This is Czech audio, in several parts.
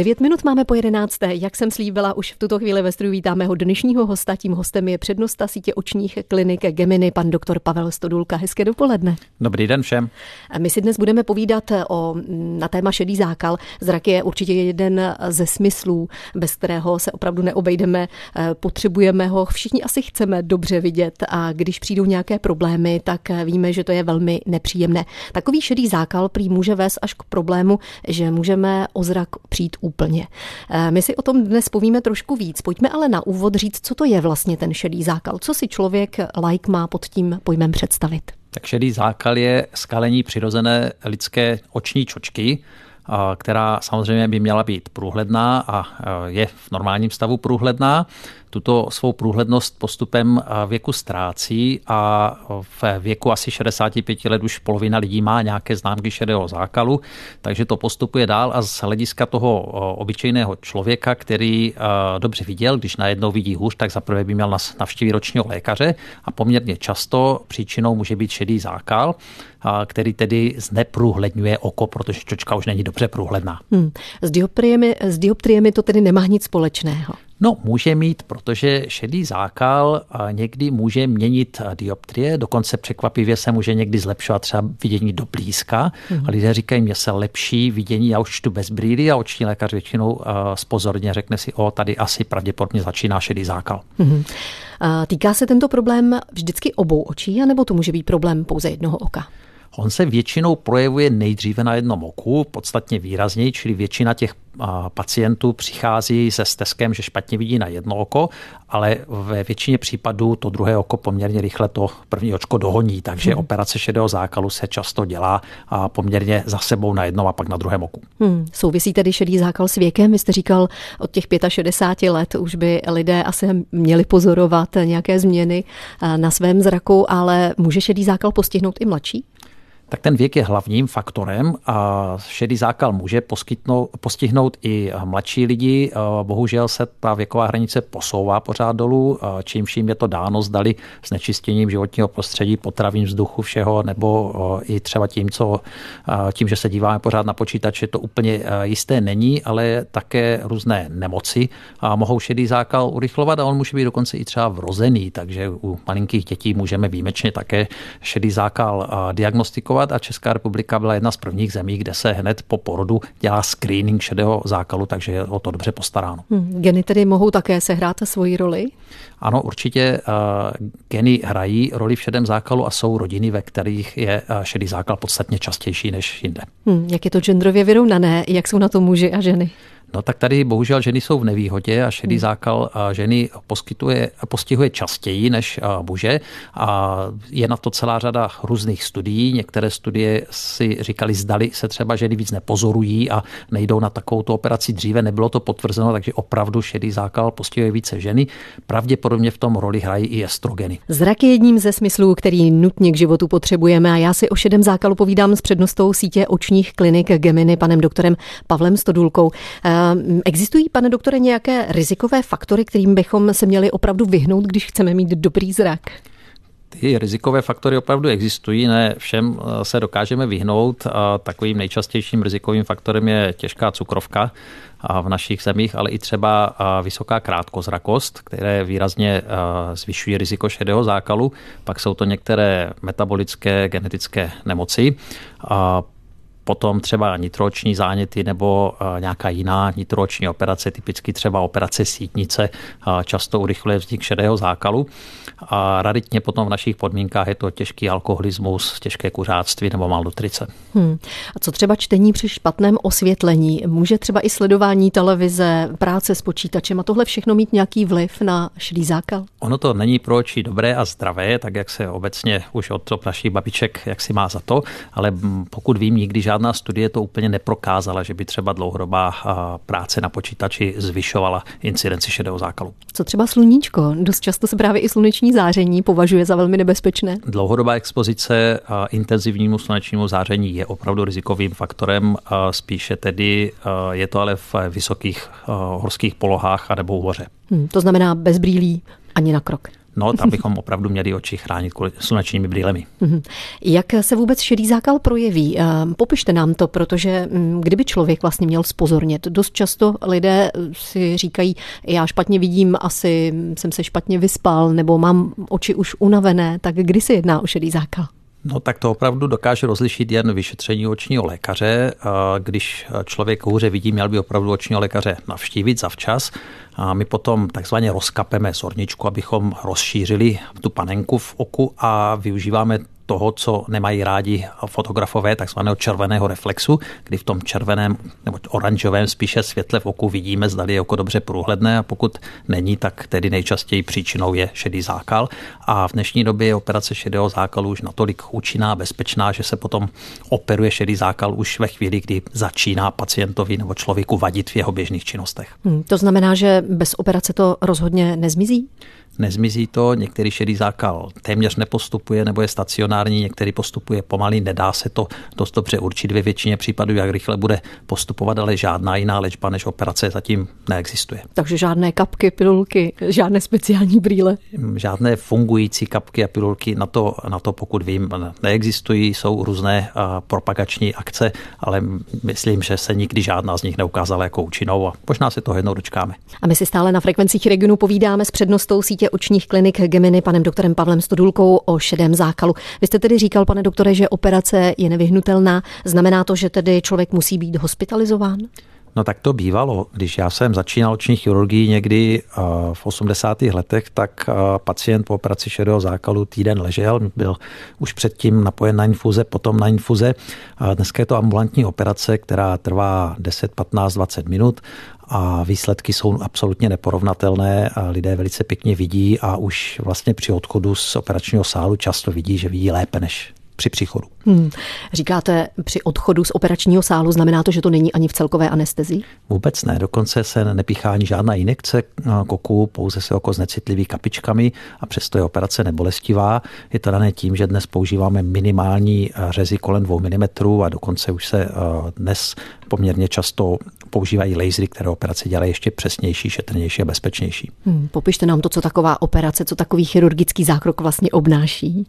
9 minut máme po 11. Jak jsem slíbila, už v tuto chvíli ve studiu vítáme ho dnešního hosta. Tím hostem je přednosta sítě očních klinik Geminy, pan doktor Pavel Stodulka. Hezké dopoledne. Dobrý den všem. My si dnes budeme povídat o, na téma šedý zákal. Zrak je určitě jeden ze smyslů, bez kterého se opravdu neobejdeme. Potřebujeme ho, všichni asi chceme dobře vidět a když přijdou nějaké problémy, tak víme, že to je velmi nepříjemné. Takový šedý zákal prý může vést až k problému, že můžeme o zrak přijít úplně. Eh, my si o tom dnes povíme trošku víc. Pojďme ale na úvod říct, co to je vlastně ten šedý zákal. Co si člověk like má pod tím pojmem představit? Tak šedý zákal je skalení přirozené lidské oční čočky, která samozřejmě by měla být průhledná a je v normálním stavu průhledná. Tuto svou průhlednost postupem věku ztrácí a v věku asi 65 let už polovina lidí má nějaké známky šedého zákalu, takže to postupuje dál a z hlediska toho obyčejného člověka, který dobře viděl, když najednou vidí hůř, tak zaprvé by měl navštívit ročního lékaře a poměrně často příčinou může být šedý zákal, který tedy zneprůhledňuje oko, protože čočka už není dobře průhledná. Hmm. S, dioptriemi, s dioptriemi to tedy nemá nic společného. No, může mít, protože šedý zákal někdy může měnit dioptrie, dokonce překvapivě se může někdy zlepšovat třeba vidění do blízka. Mm-hmm. A lidé říkají, mně se lepší vidění, já už čtu bez brýly a oční lékař většinou spozorně řekne si, o, tady asi pravděpodobně začíná šedý zákal. Mm-hmm. Týká se tento problém vždycky obou očí, anebo to může být problém pouze jednoho oka? On se většinou projevuje nejdříve na jednom oku, podstatně výrazněji, čili většina těch pacientů přichází se steskem, že špatně vidí na jedno oko, ale ve většině případů to druhé oko poměrně rychle to první očko dohoní, takže hmm. operace šedého zákalu se často dělá poměrně za sebou na jednom a pak na druhém oku. Hmm. Souvisí tedy šedý zákal s věkem? Vy jste říkal, od těch 65 let už by lidé asi měli pozorovat nějaké změny na svém zraku, ale může šedý zákal postihnout i mladší? Tak ten věk je hlavním faktorem a šedý zákal může postihnout i mladší lidi. Bohužel se ta věková hranice posouvá pořád dolů, čím vším je to dáno zdali s nečistěním životního prostředí, potravím vzduchu všeho, nebo i třeba tím, co, tím, že se díváme pořád na počítače, to úplně jisté není, ale také různé nemoci mohou šedý zákal urychlovat a on může být dokonce i třeba vrozený, takže u malinkých dětí můžeme výjimečně také šedý zákal diagnostikovat operovat a Česká republika byla jedna z prvních zemí, kde se hned po porodu dělá screening šedého zákalu, takže je o to dobře postaráno. Hmm, geny tedy mohou také sehrát svoji roli? Ano, určitě uh, geny hrají roli v šedém zákalu a jsou rodiny, ve kterých je uh, šedý zákal podstatně častější než jinde. Hmm, jak je to genderově vyrovnané? Jak jsou na to muži a ženy? No tak tady bohužel ženy jsou v nevýhodě a šedý hmm. zákal ženy poskytuje, postihuje častěji než muže a je na to celá řada různých studií. Některé studie si říkali, zdali se třeba ženy víc nepozorují a nejdou na takovou operaci dříve. Nebylo to potvrzeno, takže opravdu šedý zákal postihuje více ženy. Pravděpodobně v tom roli hrají i estrogeny. Zrak je jedním ze smyslů, který nutně k životu potřebujeme a já si o šedém zákalu povídám s přednostou sítě očních klinik Geminy, panem doktorem Pavlem Stodulkou. Ehm, existují, pane doktore, nějaké rizikové faktory, kterým bychom se měli opravdu vyhnout, když chceme mít dobrý zrak? Ty rizikové faktory opravdu existují, ne všem eh, se dokážeme vyhnout. Takovým nejčastějším rizikovým faktorem je těžká cukrovka v našich zemích, ale i třeba vysoká krátkozrakost, které výrazně zvyšují riziko šedého zákalu. Pak jsou to některé metabolické genetické nemoci potom třeba nitrooční záněty nebo eh, nějaká jiná nitrooční operace, typicky třeba operace sítnice, eh, často urychluje vznik šedého zákalu. A raditně potom v našich podmínkách je to těžký alkoholismus, těžké kuřáctví nebo malnutrice. Hmm. A co třeba čtení při špatném osvětlení? Může třeba i sledování televize, práce s počítačem a tohle všechno mít nějaký vliv na šedý zákal? Ono to není pro oči dobré a zdravé, tak jak se obecně už od našich babiček jak si má za to, ale pokud vím, nikdy žádná studie to úplně neprokázala, že by třeba dlouhodobá práce na počítači zvyšovala incidenci šedého zákalu. Co třeba sluníčko? Dost často se právě i sluneční záření považuje za velmi nebezpečné. Dlouhodobá expozice intenzivnímu slunečnímu záření je opravdu rizikovým faktorem, spíše tedy je to ale v vysokých horských polohách a nebo u hoře. Hmm, to znamená bez brýlí ani na krok. No, tam bychom opravdu měli oči chránit slunečními brýlemi. Mhm. Jak se vůbec šedý zákal projeví? Eh, popište nám to, protože mm, kdyby člověk vlastně měl spozornět, dost často lidé si říkají, já špatně vidím, asi jsem se špatně vyspal, nebo mám oči už unavené, tak kdy se jedná o šedý zákal? No tak to opravdu dokáže rozlišit jen vyšetření očního lékaře. Když člověk hůře vidí, měl by opravdu očního lékaře navštívit zavčas. A my potom takzvaně rozkapeme zorničku, abychom rozšířili tu panenku v oku a využíváme toho, co nemají rádi fotografové, takzvaného červeného reflexu, kdy v tom červeném nebo oranžovém spíše světle v oku vidíme, zda je oko dobře průhledné a pokud není, tak tedy nejčastěji příčinou je šedý zákal. A v dnešní době je operace šedého zákalu už natolik účinná, bezpečná, že se potom operuje šedý zákal už ve chvíli, kdy začíná pacientovi nebo člověku vadit v jeho běžných činnostech. Hmm, to znamená, že bez operace to rozhodně nezmizí? Nezmizí to, některý šedý zákal téměř nepostupuje nebo je stacionární, některý postupuje pomalý, nedá se to dost dobře určit ve většině případů, jak rychle bude postupovat, ale žádná jiná léčba než operace zatím neexistuje. Takže žádné kapky, pilulky, žádné speciální brýle? Žádné fungující kapky a pilulky na to, na to pokud vím, neexistují, jsou různé propagační akce, ale myslím, že se nikdy žádná z nich neukázala jako účinnou a možná se toho jednou dočkáme. A my si stále na frekvencích regionu povídáme s přednostou sítě očních klinik Geminy panem doktorem Pavlem Stodulkou o šedém zákalu. Vy jste tedy říkal, pane doktore, že operace je nevyhnutelná. Znamená to, že tedy člověk musí být hospitalizován? No tak to bývalo. Když já jsem začínal oční chirurgii někdy eh, v 80. letech, tak eh, pacient po operaci šedého zákalu týden ležel, byl už předtím napojen na infuze, potom na infuze. Dneska je to ambulantní operace, která trvá 10, 15, 20 minut a výsledky jsou absolutně neporovnatelné. A lidé velice pěkně vidí a už vlastně při odchodu z operačního sálu často vidí, že vidí lépe než při příchodu. Hmm. Říkáte při odchodu z operačního sálu, znamená to, že to není ani v celkové anestezii? Vůbec ne, dokonce se nepíchá ani žádná injekce koku, pouze se oko znecitlivý kapičkami a přesto je operace nebolestivá. Je to dané tím, že dnes používáme minimální eh, řezy kolem 2 mm a dokonce už se eh, dnes poměrně často používají lasery, které operace dělají ještě přesnější, šetrnější a bezpečnější. Hmm, popište nám to, co taková operace, co takový chirurgický zákrok vlastně obnáší.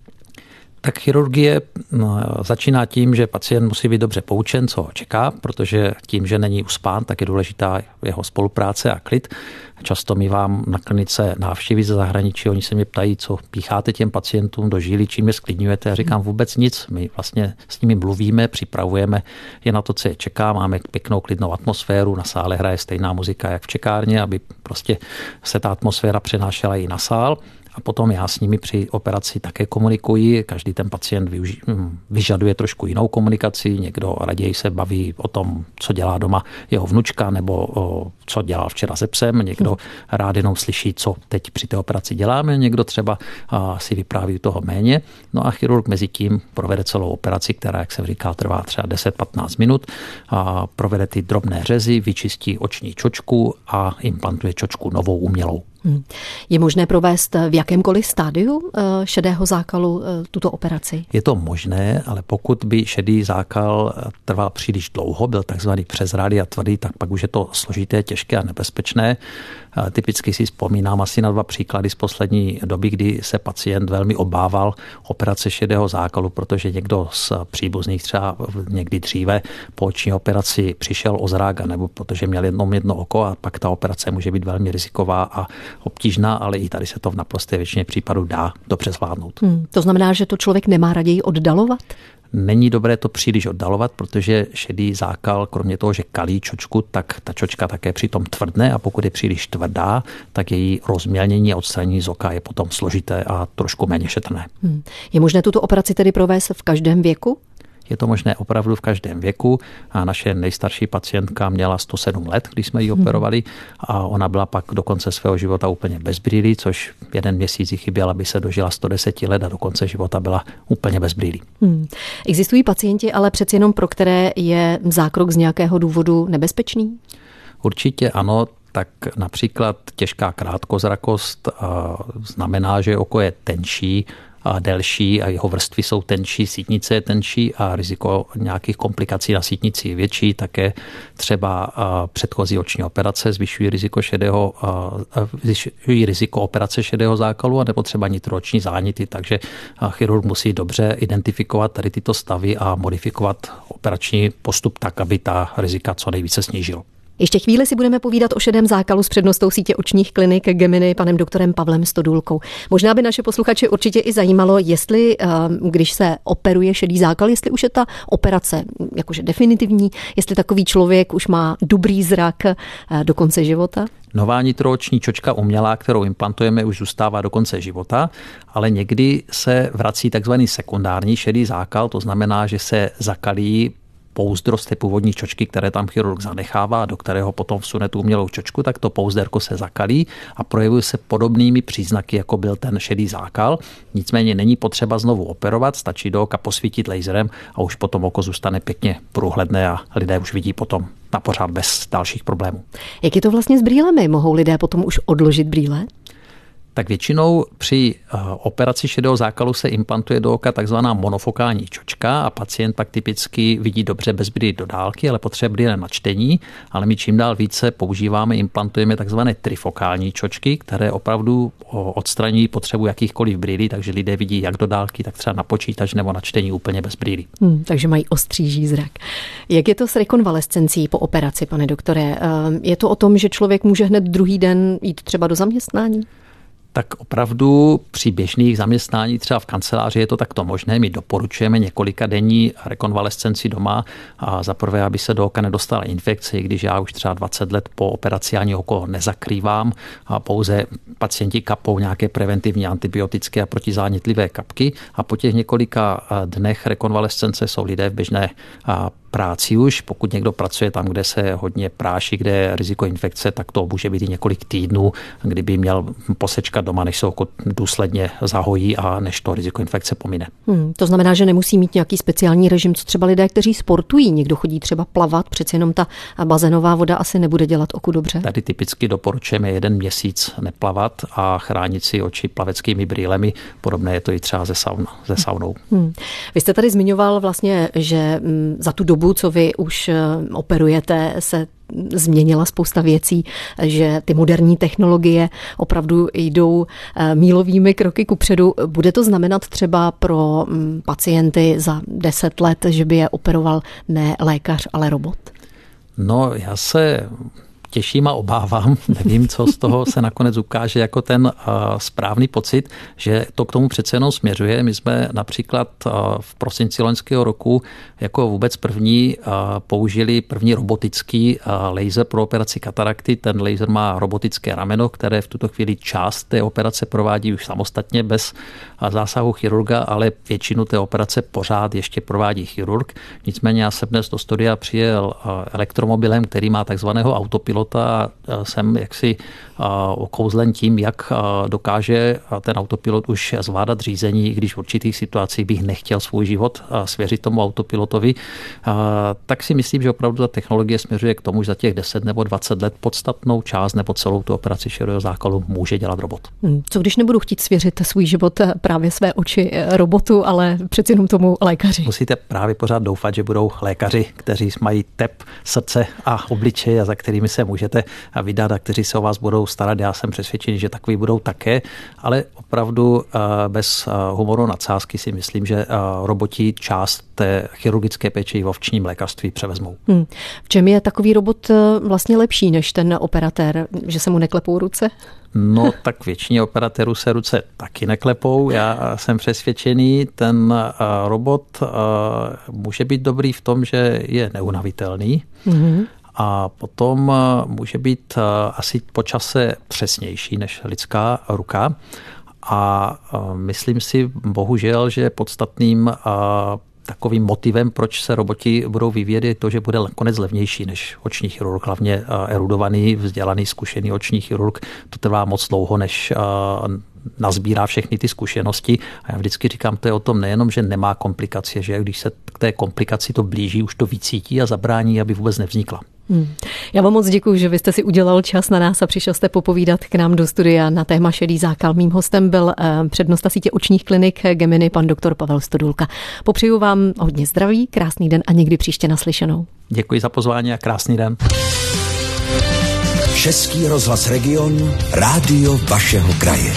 Tak chirurgie no, začíná tím, že pacient musí být dobře poučen, co ho čeká, protože tím, že není uspán, tak je důležitá jeho spolupráce a klid. Často mi vám na klinice návštěvy ze zahraničí, oni se mě ptají, co pícháte těm pacientům do žíly, čím je sklidňujete. Já říkám vůbec nic. My vlastně s nimi mluvíme, připravujeme je na to, co je čeká. Máme pěknou klidnou atmosféru, na sále hraje stejná muzika jak v čekárně, aby prostě se ta atmosféra přenášela i na sál a potom já s nimi při operaci také komunikuji. Každý ten pacient využi- hm, vyžaduje trošku jinou komunikaci. Někdo raději se baví o tom, co dělá doma jeho vnučka nebo o, co dělal včera se psem. Někdo rád jenom slyší, co teď při té operaci děláme. Někdo třeba a, si vypráví toho méně. No a chirurg mezi tím provede celou operaci, která, jak se říká, trvá třeba 10-15 minut. A provede ty drobné řezy, vyčistí oční čočku a implantuje čočku novou umělou. Hmm. Je možné provést v jakémkoliv stádiu eh, šedého zákalu eh, tuto operaci? Je to možné, ale pokud by šedý zákal eh, trval příliš dlouho, byl takzvaný přezrálý a tvrdý, tak pak už je to složité, těžké a nebezpečné. Typicky si vzpomínám asi na dva příklady z poslední doby, kdy se pacient velmi obával operace šedého zákalu, protože někdo z příbuzných třeba někdy dříve po oční operaci přišel o zrága, nebo protože měl jedno jedno oko a pak ta operace může být velmi riziková a obtížná, ale i tady se to v naprosté většině případů dá dobře zvládnout. Hmm, to znamená, že to člověk nemá raději oddalovat? Není dobré to příliš oddalovat, protože šedý zákal, kromě toho, že kalí čočku, tak ta čočka také přitom tvrdne a pokud je příliš tvrdá, tak její rozmělnění a odstranění z oka je potom složité a trošku méně šetrné. Hmm. Je možné tuto operaci tedy provést v každém věku? Je to možné opravdu v každém věku. A naše nejstarší pacientka měla 107 let, když jsme ji hmm. operovali a ona byla pak do konce svého života úplně bez brýlí, což jeden měsíc jí chyběl, aby se dožila 110 let a do konce života byla úplně bez brýlí. Hmm. Existují pacienti, ale přeci jenom pro které je zákrok z nějakého důvodu nebezpečný? Určitě ano, tak například těžká krátkozrakost znamená, že oko je tenčí, delší a jeho vrstvy jsou tenčí, sítnice je tenčí a riziko nějakých komplikací na sítnici je větší. Také třeba předchozí oční operace zvyšují riziko šedého, zvyšují riziko operace šedého zákalu a nebo třeba nitrooční záněty, takže chirurg musí dobře identifikovat tady tyto stavy a modifikovat operační postup tak, aby ta rizika co nejvíce snížil. Ještě chvíli si budeme povídat o šedém zákalu s přednostou sítě očních klinik Gemini panem doktorem Pavlem Stodulkou. Možná by naše posluchače určitě i zajímalo, jestli, eh, když se operuje šedý zákal, jestli už je ta operace jakože definitivní, jestli takový člověk už má dobrý zrak eh, do konce života. Nová nitrooční čočka umělá, kterou implantujeme, už zůstává do konce života, ale někdy se vrací takzvaný sekundární šedý zákal, to znamená, že se zakalí pouzdro z té původní čočky, které tam chirurg zanechává, do kterého potom vsune tu umělou čočku, tak to pouzderko se zakalí a projevuje se podobnými příznaky, jako byl ten šedý zákal. Nicméně není potřeba znovu operovat, stačí do oka posvítit laserem a už potom oko zůstane pěkně průhledné a lidé už vidí potom na pořád bez dalších problémů. Jak je to vlastně s brýlemi? Mohou lidé potom už odložit brýle? Tak většinou při eh, operaci šedého zákalu se implantuje do oka takzvaná monofokální čočka a pacient pak typicky vidí dobře bez brýlí do dálky, ale potřebuje brýle na čtení, ale my čím dál více používáme, implantujeme takzvané trifokální čočky, které opravdu odstraní potřebu jakýchkoliv brýlí, takže lidé vidí jak do dálky, tak třeba na počítač nebo na čtení úplně bez brýlí. Hmm, takže mají ostříží zrak. Jak je to s rekonvalescencí po operaci, pane doktore? Eh, je to o tom, že člověk může hned druhý den jít třeba do zaměstnání? Tak opravdu při běžných zaměstnání třeba v kanceláři je to takto možné. My doporučujeme několika denní rekonvalescenci doma a za prvé, aby se do oka nedostala infekce, když já už třeba 20 let po operaci ani oko nezakrývám a pouze pacienti kapou nějaké preventivní antibiotické a protizánětlivé kapky a po těch několika dnech rekonvalescence jsou lidé v běžné práci už. Pokud někdo pracuje tam, kde se hodně práší, kde je riziko infekce, tak to může být i několik týdnů, kdyby měl posečkat doma, než se oko důsledně zahojí a než to riziko infekce pomine. Hmm, to znamená, že nemusí mít nějaký speciální režim, co třeba lidé, kteří sportují. Někdo chodí třeba plavat, přeci jenom ta bazénová voda asi nebude dělat oku dobře. Tady typicky doporučujeme jeden měsíc neplavat a chránit si oči plaveckými brýlemi. Podobné je to i třeba ze, saun, ze saunou. Hmm. Vy jste tady zmiňoval vlastně, že mm, za tu dobu dobu, co vy už eh, operujete, se změnila spousta věcí, že ty moderní technologie opravdu jdou eh, mílovými kroky kupředu. Bude to znamenat třeba pro mm, pacienty za deset let, že by je operoval ne lékař, ale robot? No, já se těším a obávám. Nevím, co z toho se nakonec ukáže jako ten správný pocit, že to k tomu přece jenom směřuje. My jsme například v prosinci loňského roku jako vůbec první použili první robotický laser pro operaci katarakty. Ten laser má robotické rameno, které v tuto chvíli část té operace provádí už samostatně bez zásahu chirurga, ale většinu té operace pořád ještě provádí chirurg. Nicméně já jsem dnes do studia přijel elektromobilem, který má takzvaného autopilota pilota a jsem jaksi okouzlen tím, jak dokáže ten autopilot už zvládat řízení, když v určitých situacích bych nechtěl svůj život svěřit tomu autopilotovi, tak si myslím, že opravdu ta technologie směřuje k tomu, že za těch 10 nebo 20 let podstatnou část nebo celou tu operaci širokého zákalu může dělat robot. Hmm, co když nebudu chtít svěřit svůj život eh, právě své oči eh, robotu, ale přeci jenom tomu lékaři? Musíte právě pořád doufat, že budou lékaři, kteří mají tep srdce a obličeje a za kterými se můžete vydat a kteří se o vás budou starat. Já jsem přesvědčený, že takový budou také, ale opravdu eh, bez eh, humoru nadsázky si myslím, že eh, roboti část té chirurgické péče i v ovčním lékařství převezmou. Hmm. V čem je takový robot vlastně lepší než ten operatér, že se mu neklepou ruce? No tak většině operatérů se ruce taky neklepou. Já jsem přesvědčený, ten robot může být dobrý v tom, že je neunavitelný. Mm-hmm a potom eh, může být eh, asi po čase přesnější než lidská ruka. A eh, myslím si bohužel, že podstatným takovým motivem, proč se roboti budou vyvíjet, je to, že bude konec levnější než oční chirurg, hlavně erudovaný, vzdělaný, zkušený oční chirurg. To trvá moc dlouho, než nazbírá všechny ty zkušenosti. A já vždycky říkám, to je o tom nejenom, že nemá komplikace, že když se k té komplikaci to blíží, už to vycítí a zabrání, aby vůbec nevznikla. Hmm. Já vám moc děkuji, že vy jste si udělal čas na nás a přišel jste popovídat k nám do studia na téma šedý zákal. Mým hostem byl eh, přednosta sítě očních klinik Geminy, pan doktor Pavel Stodulka. Popřeju vám hodně zdraví, krásný den a někdy příště naslyšenou. Děkuji za pozvání a krásný den. Český rozhlas Region, rádio vašeho kraje.